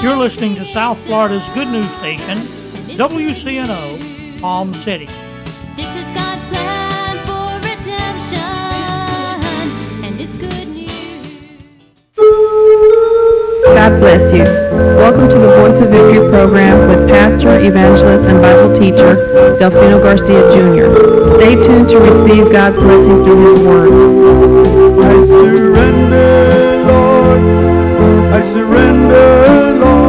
You're listening to South Florida's Good News Station, WCNO, Palm City. This is God's plan for redemption, and it's good news. God bless you. Welcome to the Voice of Victory program with pastor, evangelist, and Bible teacher Delfino Garcia Jr. Stay tuned to receive God's blessing through His Word. Surrender, Lord.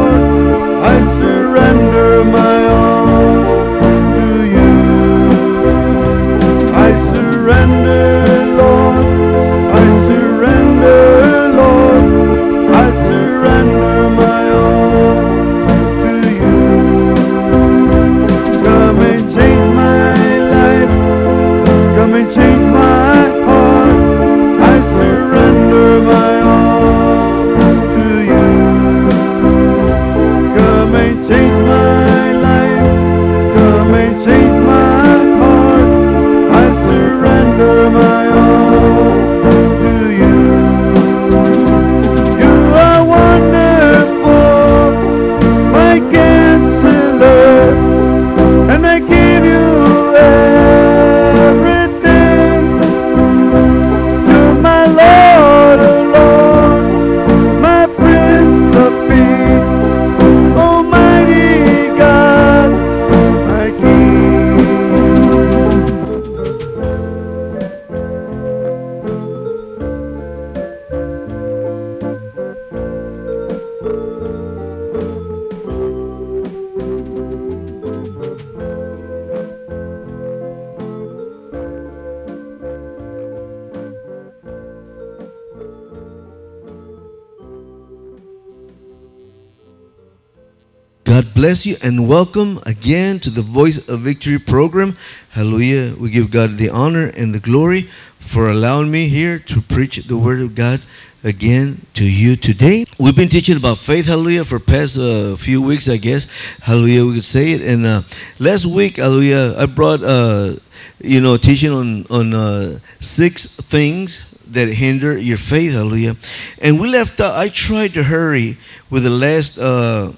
Bless you and welcome again to the Voice of Victory program. Hallelujah. We give God the honor and the glory for allowing me here to preach the Word of God again to you today. We've been teaching about faith, hallelujah, for past uh, few weeks, I guess. Hallelujah, we could say it. And uh, last week, hallelujah, I brought, uh, you know, teaching on, on uh, six things that hinder your faith, hallelujah. And we left out, I tried to hurry with the last uh,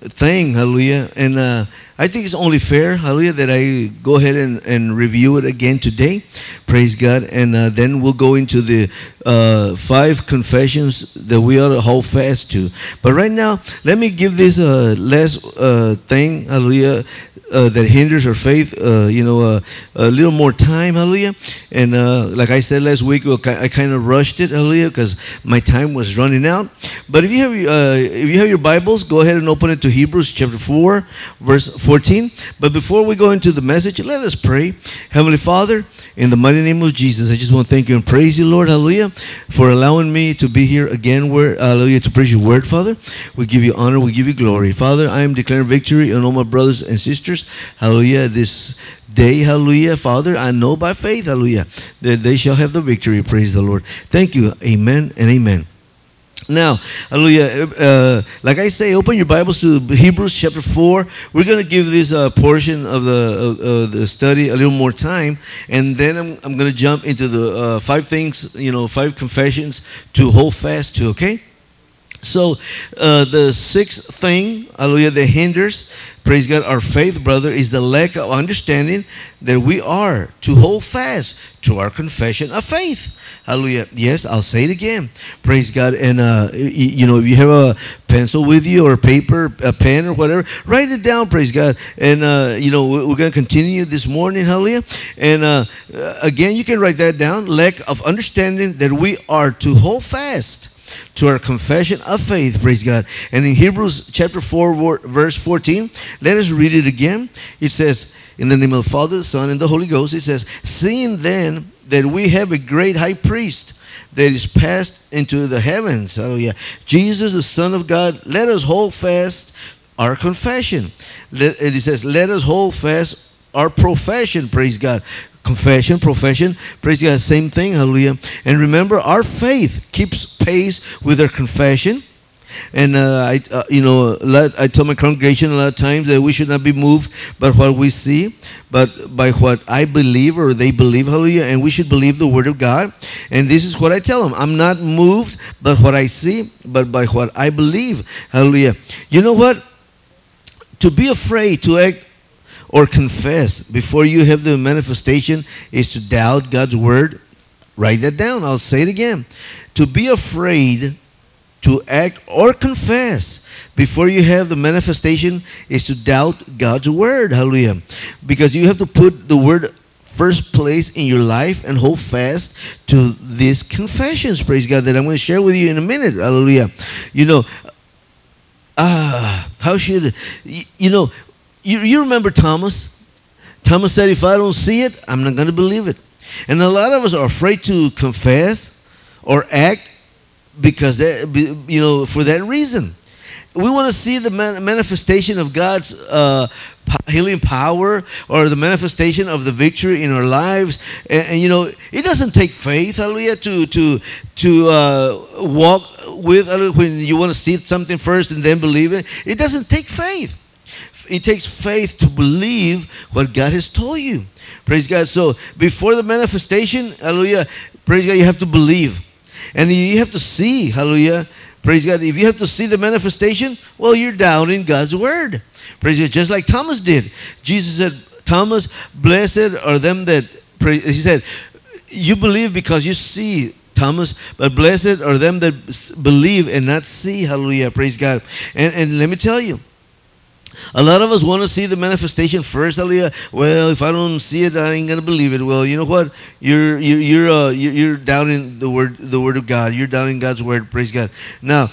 thing, hallelujah. And uh, I think it's only fair, hallelujah, that I go ahead and, and review it again today. Praise God. And uh, then we'll go into the uh, five confessions that we ought to hold fast to. But right now, let me give this uh, last uh, thing, hallelujah, uh, that hinders our faith, uh, you know, uh, a little more time, hallelujah. And uh, like I said last week, I kind of rushed it, hallelujah, because my time was running out. But if you have uh, if you have your Bibles, go ahead and open it to Hebrews chapter four, verse fourteen. But before we go into the message, let us pray. Heavenly Father, in the mighty name of Jesus, I just want to thank you and praise you, Lord, hallelujah, for allowing me to be here again, word, hallelujah, to preach your word, Father. We give you honor, we give you glory. Father, I am declaring victory on all my brothers and sisters, hallelujah, this day, hallelujah, Father, I know by faith, hallelujah, that they shall have the victory, praise the Lord. Thank you, amen and amen. Now, hallelujah. Uh, like I say, open your Bibles to Hebrews chapter 4. We're going to give this uh, portion of the, of the study a little more time. And then I'm, I'm going to jump into the uh, five things, you know, five confessions to hold fast to, okay? So, uh, the sixth thing, hallelujah, that hinders, praise God, our faith, brother, is the lack of understanding that we are to hold fast to our confession of faith. Hallelujah. Yes, I'll say it again. Praise God. And, uh, you know, if you have a pencil with you or paper, a pen or whatever, write it down, praise God. And, uh, you know, we- we're going to continue this morning, hallelujah. And, uh, uh, again, you can write that down. Lack of understanding that we are to hold fast to our confession of faith, praise God. And in Hebrews chapter 4, verse 14, let us read it again. It says, in the name of the Father, the Son, and the Holy Ghost, it says, Seeing then that we have a great high priest that is passed into the heavens, hallelujah, Jesus, the Son of God, let us hold fast our confession. Let, and it says, Let us hold fast our profession, praise God. Confession, profession, praise God, same thing, hallelujah. And remember, our faith keeps pace with our confession. And uh, I, uh, you know, I tell my congregation a lot of times that we should not be moved by what we see, but by what I believe or they believe. Hallelujah. And we should believe the word of God. And this is what I tell them. I'm not moved by what I see, but by what I believe. Hallelujah. You know what? To be afraid to act or confess before you have the manifestation is to doubt God's word. Write that down. I'll say it again. To be afraid to act or confess before you have the manifestation is to doubt God's word. Hallelujah. Because you have to put the word first place in your life and hold fast to these confessions, praise God, that I'm going to share with you in a minute. Hallelujah. You know, ah, how should, you know, you, you remember Thomas? Thomas said, if I don't see it, I'm not going to believe it. And a lot of us are afraid to confess or act because, that, you know, for that reason. We want to see the manifestation of God's uh, healing power or the manifestation of the victory in our lives. And, and, you know, it doesn't take faith, hallelujah, to to to uh, walk with when you want to see something first and then believe it. It doesn't take faith. It takes faith to believe what God has told you. Praise God. So before the manifestation, hallelujah, praise God, you have to believe. And you have to see, hallelujah, praise God. If you have to see the manifestation, well, you're down in God's word. Praise God. Just like Thomas did. Jesus said, Thomas, blessed are them that, he said, you believe because you see, Thomas, but blessed are them that believe and not see. Hallelujah. Praise God. And, and let me tell you, a lot of us want to see the manifestation first. Hallelujah. Well, if I don't see it, I ain't gonna believe it. Well, you know what? You're you're you're uh, you're, you're down in the word the word of God. You're down in God's word. Praise God. Now,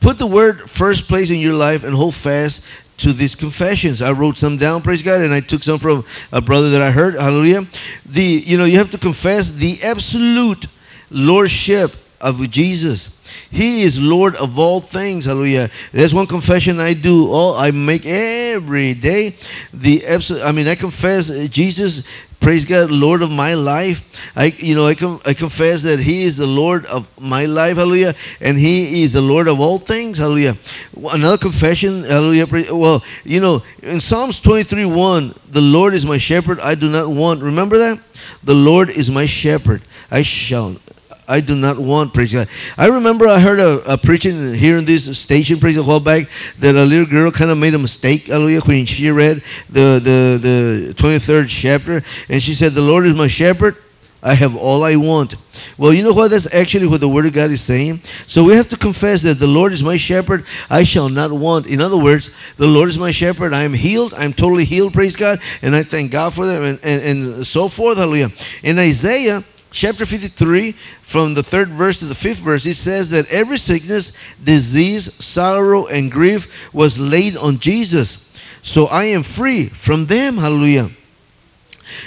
put the word first place in your life and hold fast to these confessions. I wrote some down, praise God, and I took some from a brother that I heard. Hallelujah. The you know you have to confess the absolute lordship of Jesus. He is Lord of all things. Hallelujah. There's one confession I do. All I make every day. The absolute. I mean, I confess Jesus. Praise God, Lord of my life. I, you know, I, com- I confess that He is the Lord of my life, Hallelujah, and He is the Lord of all things, Hallelujah. Another confession, Hallelujah. Well, you know, in Psalms 23, 1, the Lord is my shepherd, I do not want. Remember that? The Lord is my shepherd, I shall I do not want, praise God. I remember I heard a, a preaching here in this station, praise God, a while back, that a little girl kind of made a mistake, hallelujah, when she read the, the, the 23rd chapter, and she said, The Lord is my shepherd, I have all I want. Well, you know what? That's actually what the Word of God is saying. So we have to confess that the Lord is my shepherd, I shall not want. In other words, the Lord is my shepherd, I am healed, I'm totally healed, praise God, and I thank God for that, and, and, and so forth, hallelujah. In Isaiah, chapter 53 from the third verse to the fifth verse it says that every sickness disease sorrow and grief was laid on jesus. So i am free from them. Hallelujah.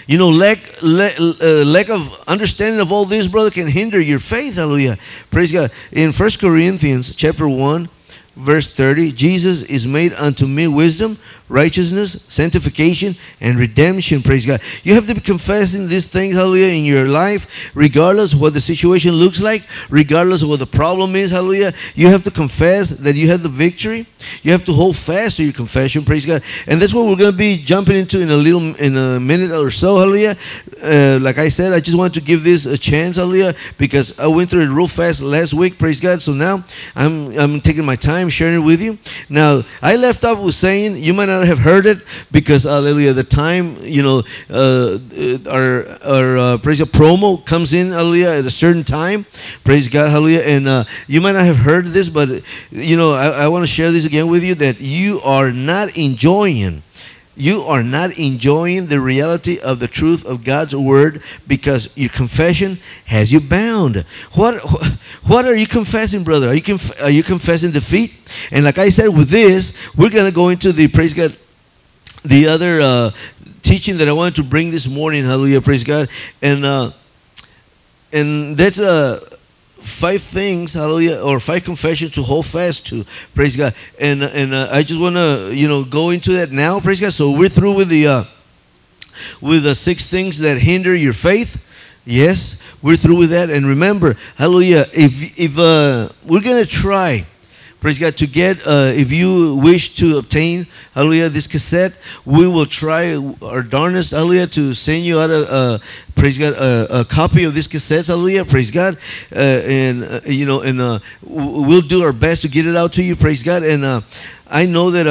You know lack, lack, uh, lack of understanding of all this brother can hinder your faith. Hallelujah. Praise god. In First corinthians chapter 1 verse 30 jesus is made unto me wisdom righteousness sanctification and redemption. Praise god. You have to be confessing these things hallelujah in your life regardless of what the situation looks like regardless of what the problem is hallelujah. You have to confess that you have the victory. You have to hold fast to your confession praise god. And that's what we're going to be jumping into in a little in a minute or so hallelujah. Uh, like i said i just wanted to give this a chance hallelujah because i went through it real fast last week praise god. So now i'm i'm taking my time sharing it with you. Now i left off with saying you might not have heard it because hallelujah the time you know uh, uh, our our uh, praise god promo comes in hallelujah at a certain time. Praise god hallelujah. And uh, you might not have heard this but you know i, I want to share this again with you that you are not enjoying you are not enjoying the reality of the truth of God's word because your confession has you bound. What what are you confessing, brother? Are you conf- are you confessing defeat? And like I said, with this, we're gonna go into the praise God, the other uh, teaching that I wanted to bring this morning. Hallelujah, praise God, and uh, and that's uh five things, hallelujah, or five confessions to hold fast to, praise God. And and uh, I just want to you know go into that now, praise God. So we're through with the uh, with the six things that hinder your faith. Yes, we're through with that. And remember, hallelujah, if if uh, we're gonna try, praise God, to get, uh, if you wish to obtain, hallelujah, this cassette, we will try our darnest, hallelujah, to send you out a, praise God, a, a copy of this cassette, hallelujah, praise God, uh, and, uh, you know, and uh, we'll do our best to get it out to you, praise God, and uh, I know that,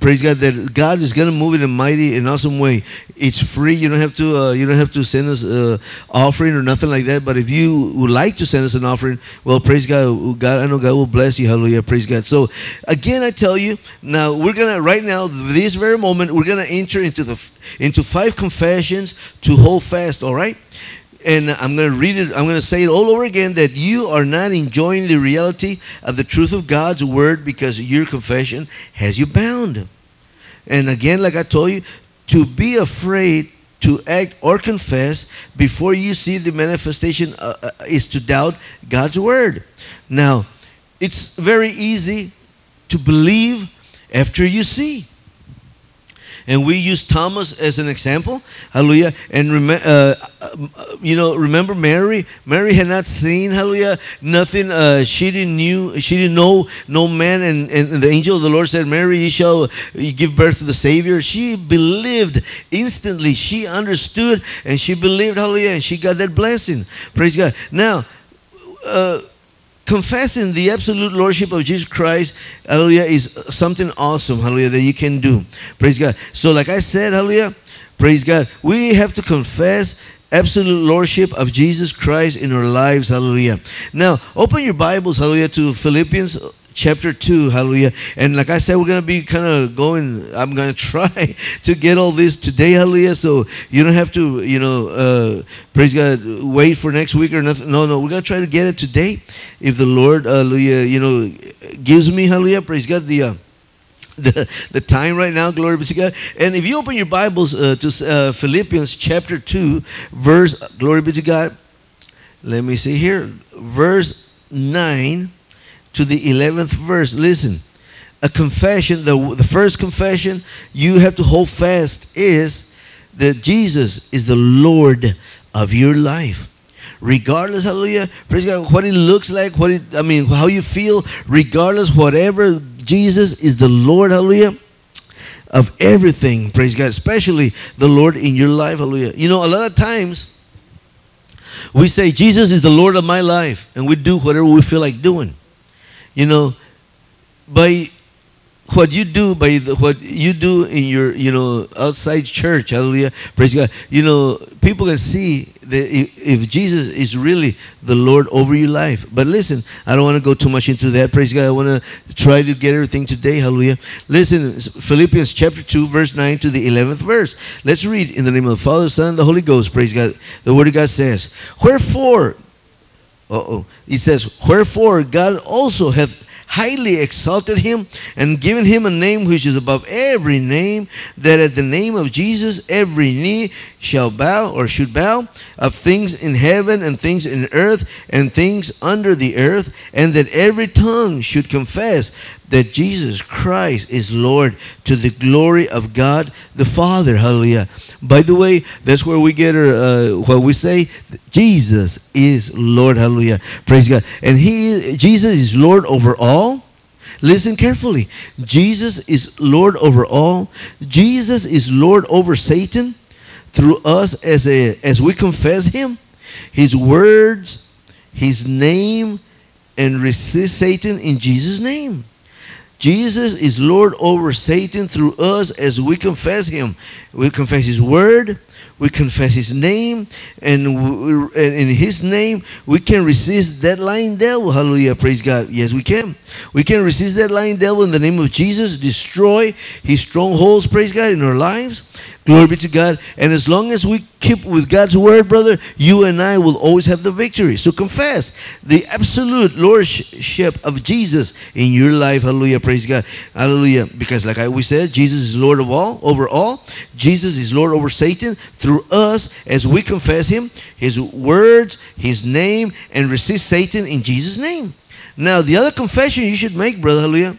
praise God that God is going to move in a mighty and awesome way. It's free. You don't have to. Uh, you don't have to send us uh, offering or nothing like that. But if you would like to send us an offering, well, praise God. God, I know God will bless you. Hallelujah. Praise God. So again, I tell you now we're gonna right now this very moment we're gonna enter into the into five confessions to hold fast. All right and I'm going to read it, I'm going to say it all over again that you are not enjoying the reality of the truth of God's word because your confession has you bound. And again, like I told you, to be afraid to act or confess before you see the manifestation uh, uh, is to doubt God's word. Now, it's very easy to believe after you see. And we use Thomas as an example. Hallelujah. And rem- uh, uh, you know, remember Mary? Mary had not seen, hallelujah, nothing. Uh, she didn't knew. She didn't know no man. And, and the angel of the Lord said, Mary, you shall give birth to the Savior. She believed instantly. She understood and she believed, hallelujah, and she got that blessing. Praise God. Now, uh, confessing the absolute lordship of Jesus Christ, hallelujah, is something awesome, hallelujah, that you can do. Praise God. So, like I said, hallelujah, praise God, we have to confess absolute lordship of Jesus Christ in our lives, hallelujah. Now, open your Bibles, hallelujah, to Philippians chapter 2 hallelujah. And like i said we're going to be kind of going i'm going to try to get all this today hallelujah. So you don't have to you know uh, praise god wait for next week or nothing. No no we're going to try to get it today. If the lord hallelujah you know gives me hallelujah praise god the uh, the, the time right now glory be to god. And if you open your bibles uh, to uh, philippians chapter 2 verse glory be to god. Let me see here. Verse 9 to the 11th verse. Listen, a confession, the, the first confession you have to hold fast is that Jesus is the Lord of your life. Regardless, hallelujah, praise God, what it looks like, what it, I mean, how you feel, regardless, whatever, Jesus is the Lord, hallelujah, of everything, praise God, especially the Lord in your life, hallelujah. You know, a lot of times, we say, Jesus is the Lord of my life, and we do whatever we feel like doing you know by what you do by the, what you do in your you know outside church hallelujah praise god. You know people can see that if, if jesus is really the lord over your life. But listen i don't want to go too much into that praise god. I want to try to get everything today hallelujah. Listen philippians chapter 2 verse 9 to the 11th verse. Let's read in the name of the father son and the holy ghost praise god. The word of god says wherefore uh-oh. He says, Wherefore God also hath highly exalted him and given him a name which is above every name, that at the name of Jesus every knee shall bow or should bow of things in heaven and things in earth and things under the earth, and that every tongue should confess that Jesus Christ is Lord to the glory of God the Father. Hallelujah. By the way, that's where we get our, uh, what we say, Jesus is Lord. Hallelujah. Praise God. And he, Jesus is Lord over all. Listen carefully. Jesus is Lord over all. Jesus is Lord over Satan through us as a as we confess him. His words, his name, and resist Satan in Jesus' name. Jesus is Lord over Satan through us as we confess him. We confess his word, we confess his name, and w- and in his name we can resist that lying devil. Hallelujah. Praise God. Yes, we can. We can resist that lying devil in the name of Jesus, destroy his strongholds, praise God, in our lives. Glory be to God. And as long as we keep with God's word, brother, you and I will always have the victory. So confess the absolute lordship of Jesus in your life. Hallelujah. Praise God. Hallelujah. Because like I always said, Jesus is Lord of all, over all. Jesus is Lord over Satan through us as we confess him, his words, his name, and resist Satan in Jesus' name. Now, the other confession you should make, brother, hallelujah,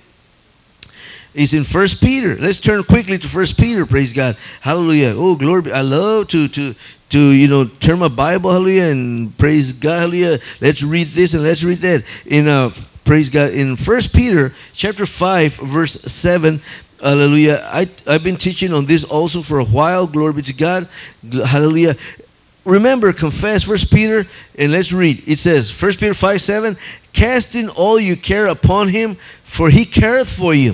is in First Peter. Let's turn quickly to First Peter. Praise God. Hallelujah. Oh, glory. be- I love to to to you know turn my Bible. Hallelujah and praise God. Hallelujah. Let's read this and let's read that in uh praise God, in First Peter chapter 5, verse 7. Hallelujah. I, I've been teaching on this also for a while. Glory be to God. Hallelujah. Remember, confess First Peter, and let's read. It says, First Peter 5, 7, casting all you care upon him, for he careth for you.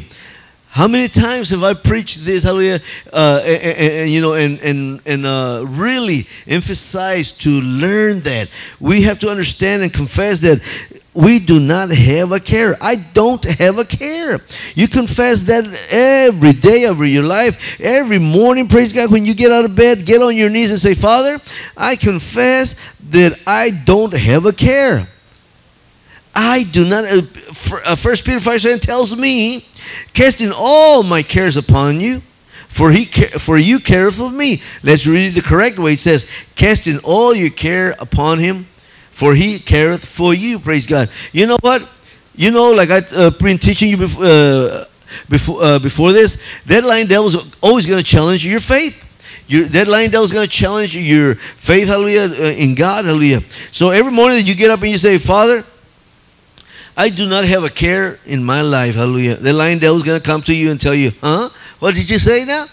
How many times have I preached this, hallelujah, uh, and, and- you know, and, and, and uh, really emphasized to learn that. We have to understand and confess that we do not have a care. I don't have a care. You confess that every day of your life, every morning, praise God, when you get out of bed, get on your knees and say, Father, I confess that I don't have a care. I do not. Uh, uh, First Peter five seven tells me, casting all my cares upon you, for he for you careth of me. Let's read it the correct way. It says, casting all your care upon him, for he careth for you. Praise God. You know what? You know, like I've uh, been teaching you before. Uh, before, uh, before this, that lying devil's always going to challenge your faith. Your, that lying devil's going to challenge your faith, hallelujah, uh, in God, hallelujah. So every morning that you get up and you say, Father, I do not have a care in my life. Hallelujah. The lying devil's going to come to you and tell you, huh? What did you say now?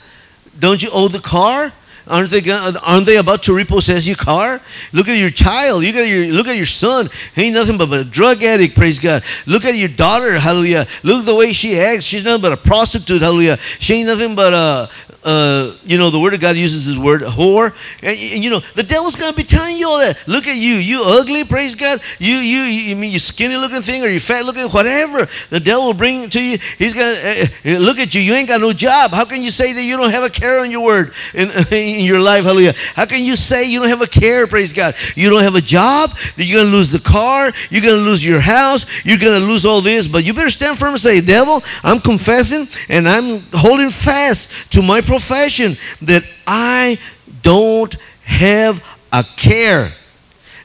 Don't you owe the car? Aren't they, gonna, aren't they about to repossess your car? Look at your child. You got your, look at your son. He ain't nothing but a drug addict, praise God. Look at your daughter, hallelujah. Look at the way she acts. She's nothing but a prostitute, hallelujah. She ain't nothing but a, uh, you know, the word of God uses his word, whore. And, and, you know, the devil's going to be telling you all that. Look at you. You ugly, praise God. You, you, you, mean, you skinny looking thing or you fat looking, whatever. The devil will bring it to you. He's going to uh, look at you. You ain't got no job. How can you say that you don't have a care on your word in, in your life? Hallelujah. How can you say you don't have a care, praise God? You don't have a job, you're going to lose the car, you're going to lose your house, you're going to lose all this. But you better stand firm and say, devil, I'm confessing and I'm holding fast to my profession that I don't have a care.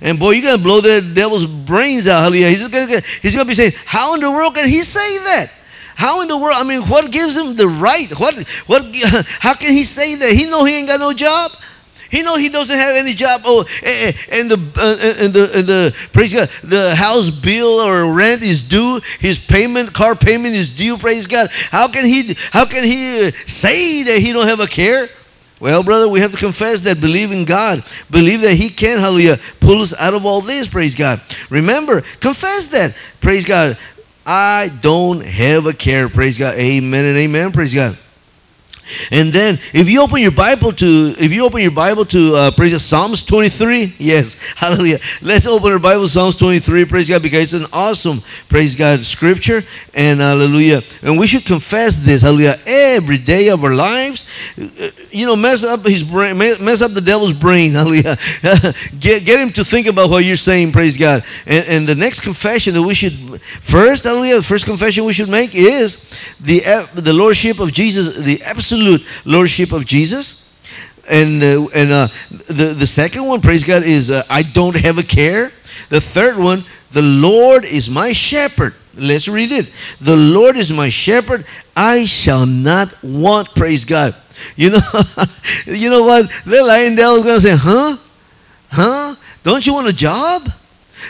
And boy, you're gonna blow the devil's brains out. Hallelujah. He's gonna he's gonna be saying, How in the world can he say that? How in the world? I mean, what gives him the right? What what how can he say that? He know he ain't got no job. He know he doesn't have any job. Oh, and, and the uh, and the and the praise God, the house bill or rent is due. His payment, car payment is due. Praise God. How can he? How can he uh, say that he don't have a care? Well, brother, we have to confess that believe in God. Believe that He can, hallelujah, pull us out of all this, praise God. Remember, confess that, praise God. I don't have a care, praise God. Amen and amen, praise God. And then, if you open your Bible to, if you open your Bible to, uh, praise God, Psalms 23, yes, hallelujah. Let's open our Bible, Psalms 23, praise God, because it's an awesome, praise God, scripture, and hallelujah. And we should confess this, hallelujah, every day of our lives. Uh, You know, mess up his brain, mess up the devil's brain, hallelujah. get, get him to think about what you're saying, praise God. And, and the next confession that we should, first, hallelujah, the first confession we should make is the, the lordship of Jesus, the absolute lordship of Jesus. And uh, and uh, the the second one, praise God, is uh, I don't have a care. The third one, the Lord is my shepherd. Let's read it. The Lord is my shepherd; I shall not want. Praise God. You know, you know what? The lion devil is gonna say, huh, huh? Don't you want a job?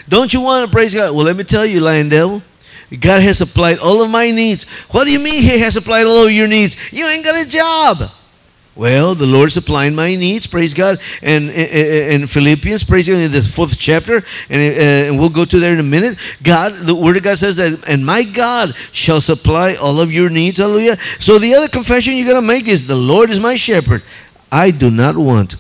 Don't you want to praise God? Well, let me tell you, lion devil. God has supplied all of my needs. What do you mean He has supplied all of your needs? You ain't got a job. Well, the Lord supplying my needs, praise God. And in Philippians, praise God, in the fourth chapter, and, uh, and we'll go to there in a minute. God, the Word of God says that, and my God shall supply all of your needs. Hallelujah. So the other confession you got to make is, the Lord is my shepherd. I do not want.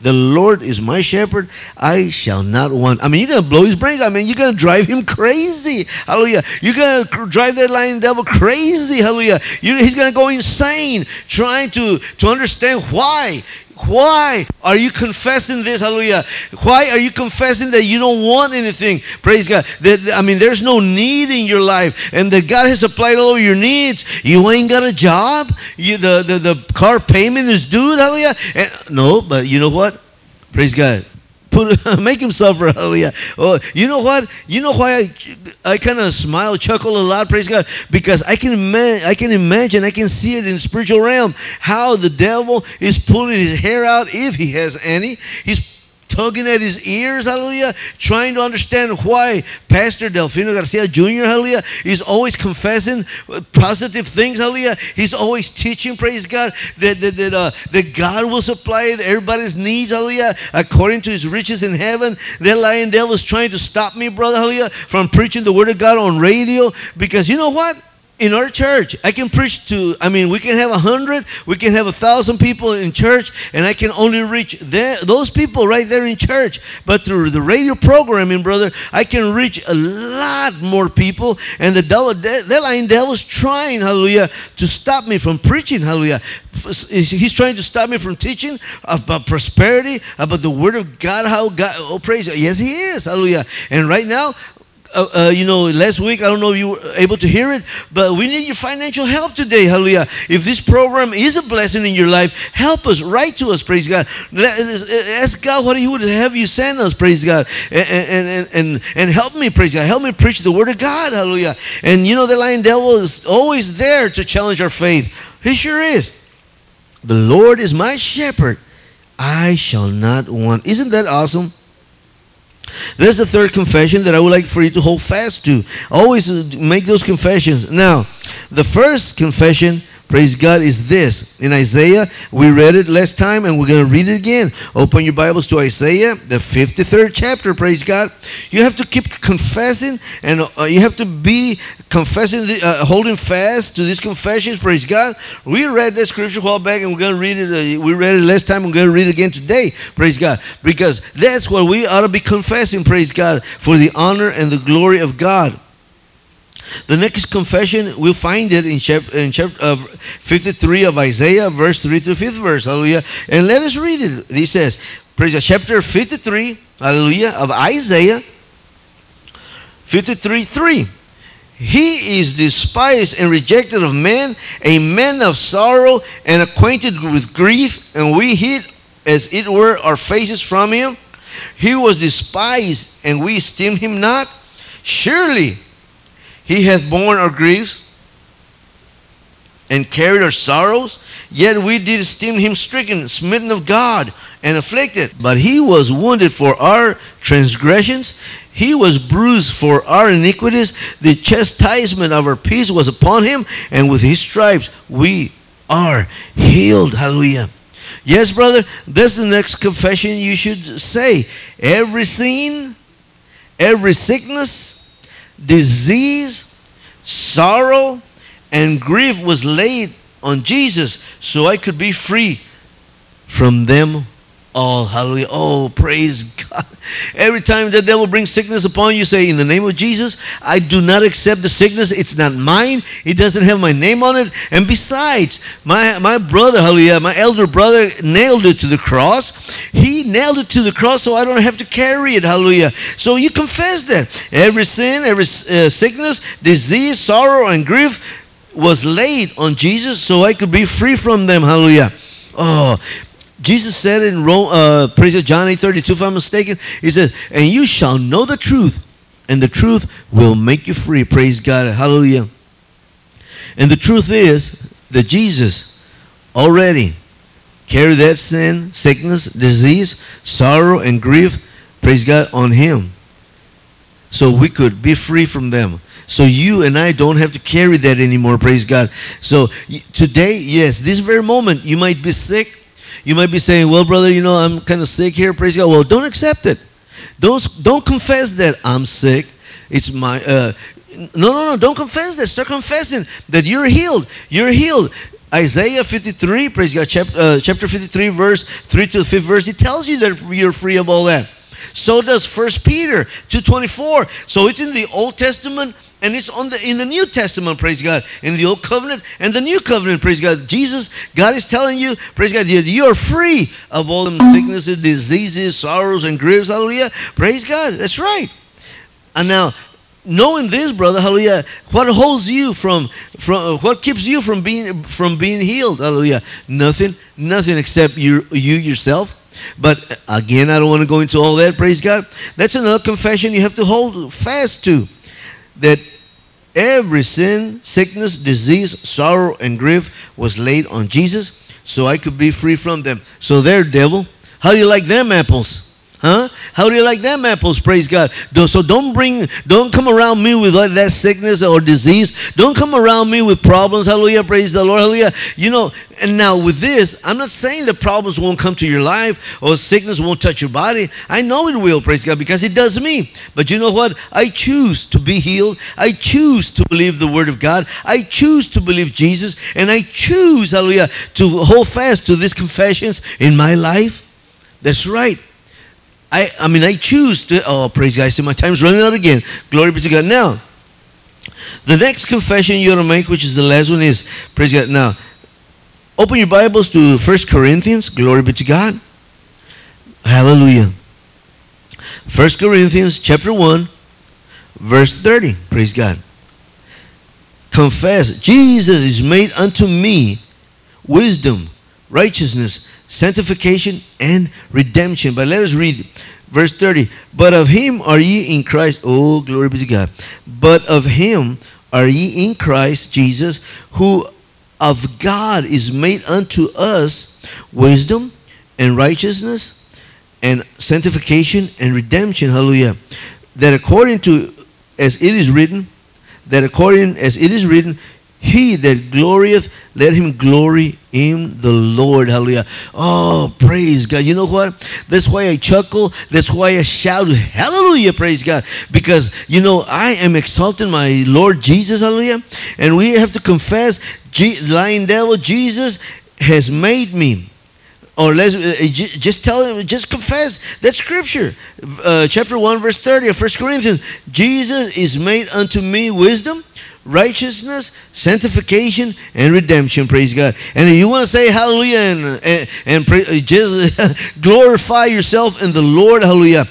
The Lord is my shepherd. I shall not want. I mean, you're going to blow his brains. I mean, you're going to drive him crazy. Hallelujah. You're going to drive that lying devil crazy. Hallelujah. You, he's going to go insane trying to, to understand why. Why are you confessing this? Hallelujah. Why are you confessing that you don't want anything? Praise God. That I mean, there's no need in your life, and that God has supplied all your needs. You ain't got a job. You the the, the car payment is due. Hallelujah. And, no, but you know what? Praise God. Put, make him suffer, hallelujah. Oh, you know what? You know why I, I kind of smile, chuckle a lot, praise God, because I can ima- I can imagine, I can see it in spiritual realm how the devil is pulling his hair out if he has any. He's tugging at his ears, hallelujah, trying to understand why Pastor Delfino Garcia Jr., hallelujah, is always confessing positive things, hallelujah. He's always teaching, praise God, that, that, that, uh, that God will supply everybody's needs, hallelujah, according to his riches in heaven. That lying devil is trying to stop me, brother, hallelujah, from preaching the word of God on radio because you know what? In our church. I can preach to i mean we can have a hundred we can have a thousand people in church and i can only reach those people right there in church. But through the radio programming brother i can reach a lot more people and the devil that lying devil's trying hallelujah to stop me from preaching hallelujah. He's trying to stop me from teaching about prosperity about the word of god how god oh praise yes he is hallelujah. And right now uh, uh, you know, last week, I don't know if you were able to hear it, but we need your financial help today, hallelujah. If this program is a blessing in your life, help us, write to us, praise God. Let- Ask God what He would have you send us, praise God. And, and, and, and, and help me, praise God. Help me preach the Word of God, hallelujah. And you know, the lying devil is always there to challenge our faith. He sure is. The Lord is my shepherd. I shall not want. Isn't that awesome? There's the third confession that I would like for you to hold fast to. Always make those confessions. Now, the first confession, praise God, is this. In Isaiah, we read it last time and we're going to read it again. Open your Bibles to Isaiah, the 53rd chapter, praise God. You have to keep confessing and uh, you have to be confessing, the, uh, holding fast to these confessions, praise God. We read that scripture a while back and we're going to read it. Uh, we read it last time, we're going to read it again today, praise God. Because that's what we ought to be confessing, praise God, for the honor and the glory of God. The next confession, we'll find it in chapter, in chapter uh, 53 of Isaiah, verse 3 to 5th verse. Hallelujah. And let us read it. He says, praise God, chapter 53, hallelujah, of Isaiah 53 3. He is despised and rejected of men, a man of sorrow and acquainted with grief, and we hid as it were our faces from him. He was despised, and we esteemed him not. Surely he hath borne our griefs and carried our sorrows. Yet we did esteem him stricken, smitten of God, and afflicted. But he was wounded for our transgressions, he was bruised for our iniquities. The chastisement of our peace was upon him, and with his stripes we are healed. Hallelujah. Yes, brother, that's the next confession you should say. Every sin, every sickness, disease, sorrow, and grief was laid on Jesus so I could be free from them all. Hallelujah. Oh, praise God. Every time the devil brings sickness upon you, say, In the name of Jesus, I do not accept the sickness. It's not mine. It doesn't have my name on it. And besides, my, my brother, hallelujah, my elder brother nailed it to the cross. He nailed it to the cross so I don't have to carry it. Hallelujah. So you confess that. Every sin, every uh, sickness, disease, sorrow, and grief was laid on Jesus so I could be free from them. Hallelujah. Oh, Jesus said in Rome, uh, praise John 8 32, if I'm mistaken, he says, And you shall know the truth, and the truth will make you free. Praise God. Hallelujah. And the truth is that Jesus already carried that sin, sickness, disease, sorrow, and grief, praise God, on him. So we could be free from them. So you and I don't have to carry that anymore, praise God. So today, yes, this very moment, you might be sick. You might be saying, well, brother, you know, I'm kind of sick here, praise God. Well, don't accept it. Don't, don't confess that I'm sick. It's my, uh, no, no, no, don't confess that. Start confessing that you're healed. You're healed. Isaiah 53, praise God, chapter, uh, chapter 53, verse 3 to the 5th verse, it tells you that you're free of all that. So does First Peter 2.24. So it's in the Old Testament and it's on the in the New Testament, praise God. In the Old Covenant and the New Covenant, praise God. Jesus, God is telling you, praise God, you are free of all them sicknesses, diseases, sorrows, and griefs. Hallelujah. Praise God. That's right. And now, knowing this, brother, hallelujah, what holds you from from uh, what keeps you from being from being healed? Hallelujah. Nothing, nothing except you you yourself. But uh, again, I don't want to go into all that. Praise God. That's another confession you have to hold fast to. That every sin, sickness, disease, sorrow, and grief was laid on Jesus so I could be free from them. So there, devil. How do you like them apples? Huh? How do you like them apples? Praise God. So don't bring, don't come around me with that sickness or disease. Don't come around me with problems. Hallelujah. Praise the Lord. Hallelujah. You know, and now with this, I'm not saying the problems won't come to your life or sickness won't touch your body. I know it will, praise God, because it does me. But you know what? I choose to be healed. I choose to believe the word of God. I choose to believe Jesus. And I choose, hallelujah, to hold fast to these confessions in my life. That's right. I, I mean, I choose to, oh, praise God. I see my time's running out again. Glory be to God. Now, the next confession you're to make, which is the last one, is, praise God. Now, open your Bibles to 1 Corinthians. Glory be to God. Hallelujah. 1 Corinthians chapter 1, verse 30. Praise God. Confess, Jesus is made unto me wisdom, righteousness, sanctification, and redemption. But let us read verse 30. But of him are ye in Christ. Oh, glory be to God. But of him are ye in Christ Jesus, who of God is made unto us wisdom and righteousness and sanctification and redemption. Hallelujah. That according to as it is written, that according as it is written, he that glorieth, let him glory in the Lord. Hallelujah. Oh, praise God. You know what? That's why I chuckle. That's why I shout, Hallelujah, praise God. Because, you know, I am exalting my Lord Jesus. Hallelujah. And we have to confess, Je- lying devil, Jesus has made me or let's uh, just tell him just confess that scripture uh, chapter 1 verse 30 of 1 corinthians jesus is made unto me wisdom righteousness sanctification and redemption praise god and you want to say hallelujah and and, and pra- uh, just glorify yourself in the lord hallelujah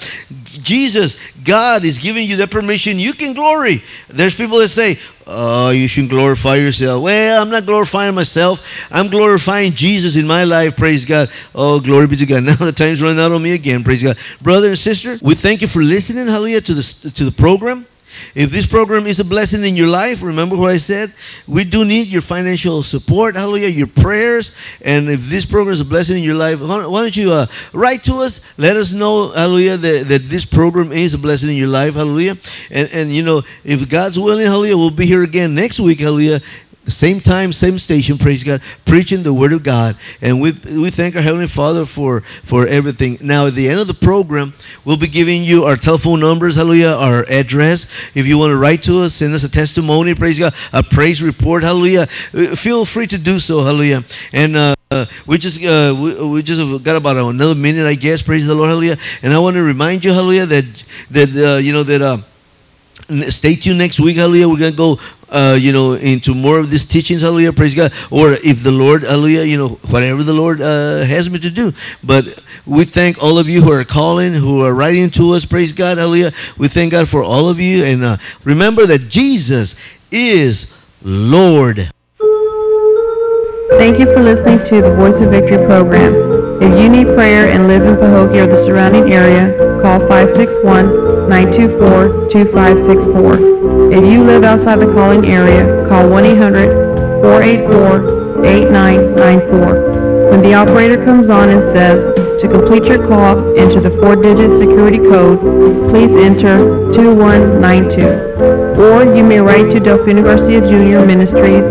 jesus god is giving you the permission you can glory there's people that say Oh, you shouldn't glorify yourself. Well, I'm not glorifying myself. I'm glorifying Jesus in my life. Praise God. Oh, glory be to God. Now the time's running out on me again. Praise God. Brother and sister, we thank you for listening, hallelujah, to the, to the program. If this program is a blessing in your life, remember what I said? We do need your financial support, hallelujah, your prayers. And if this program is a blessing in your life, why don't you uh, write to us? Let us know, hallelujah, that, that this program is a blessing in your life, hallelujah. And, and, you know, if God's willing, hallelujah, we'll be here again next week, hallelujah. Same time, same station, praise God, preaching the Word of God. And we, we thank our Heavenly Father for, for everything. Now, at the end of the program, we'll be giving you our telephone numbers, hallelujah, our address. If you want to write to us, send us a testimony, praise God, a praise report, hallelujah. Uh, Feel free to do so, hallelujah. And uh, uh, we just uh, we, we just got about another minute, I guess, praise the Lord, hallelujah. And I want to remind you, hallelujah, that, that uh, you know, that... Uh, stay tuned next week hallelujah we're gonna go uh, you know into more of these teachings hallelujah praise god. Or if the lord hallelujah you know whatever the lord uh, has me to do. But we thank all of you who are calling who are writing to us praise god hallelujah. We thank god for all of you. And uh, remember that jesus is lord. Thank you for listening to the Voice of Victory program. If you need prayer and live in Pahokee or the surrounding area, call 561-924-2564. If you live outside the calling area, call 1-800-484-8994. When the operator comes on and says, to complete your call, enter the four-digit security code, please enter 2192. Or you may write to Delfino Garcia Jr. Ministries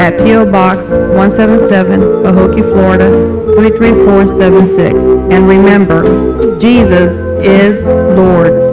at P.O. Box 177, Pahokee, Florida 33476. And remember, Jesus is Lord.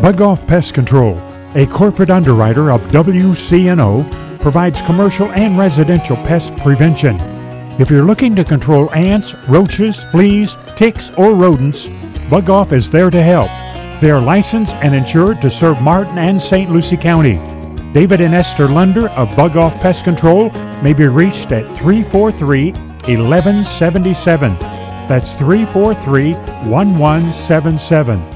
Bug Off Pest Control, a corporate underwriter of WCNO, provides commercial and residential pest prevention. If you're looking to control ants, roaches, fleas, ticks, or rodents, Bug Off is there to help. They are licensed and insured to serve Martin and St. Lucie County. David and Esther Lunder of Bug Off Pest Control may be reached at 343 1177. That's 343 1177.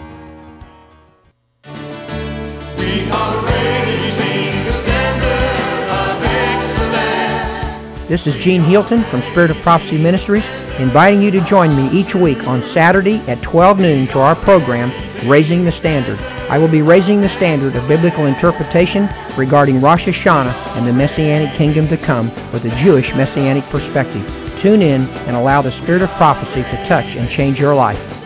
This is Gene Hilton from Spirit of Prophecy Ministries, inviting you to join me each week on Saturday at 12 noon to our program, Raising the Standard. I will be raising the standard of biblical interpretation regarding Rosh Hashanah and the Messianic kingdom to come with a Jewish Messianic perspective. Tune in and allow the spirit of prophecy to touch and change your life.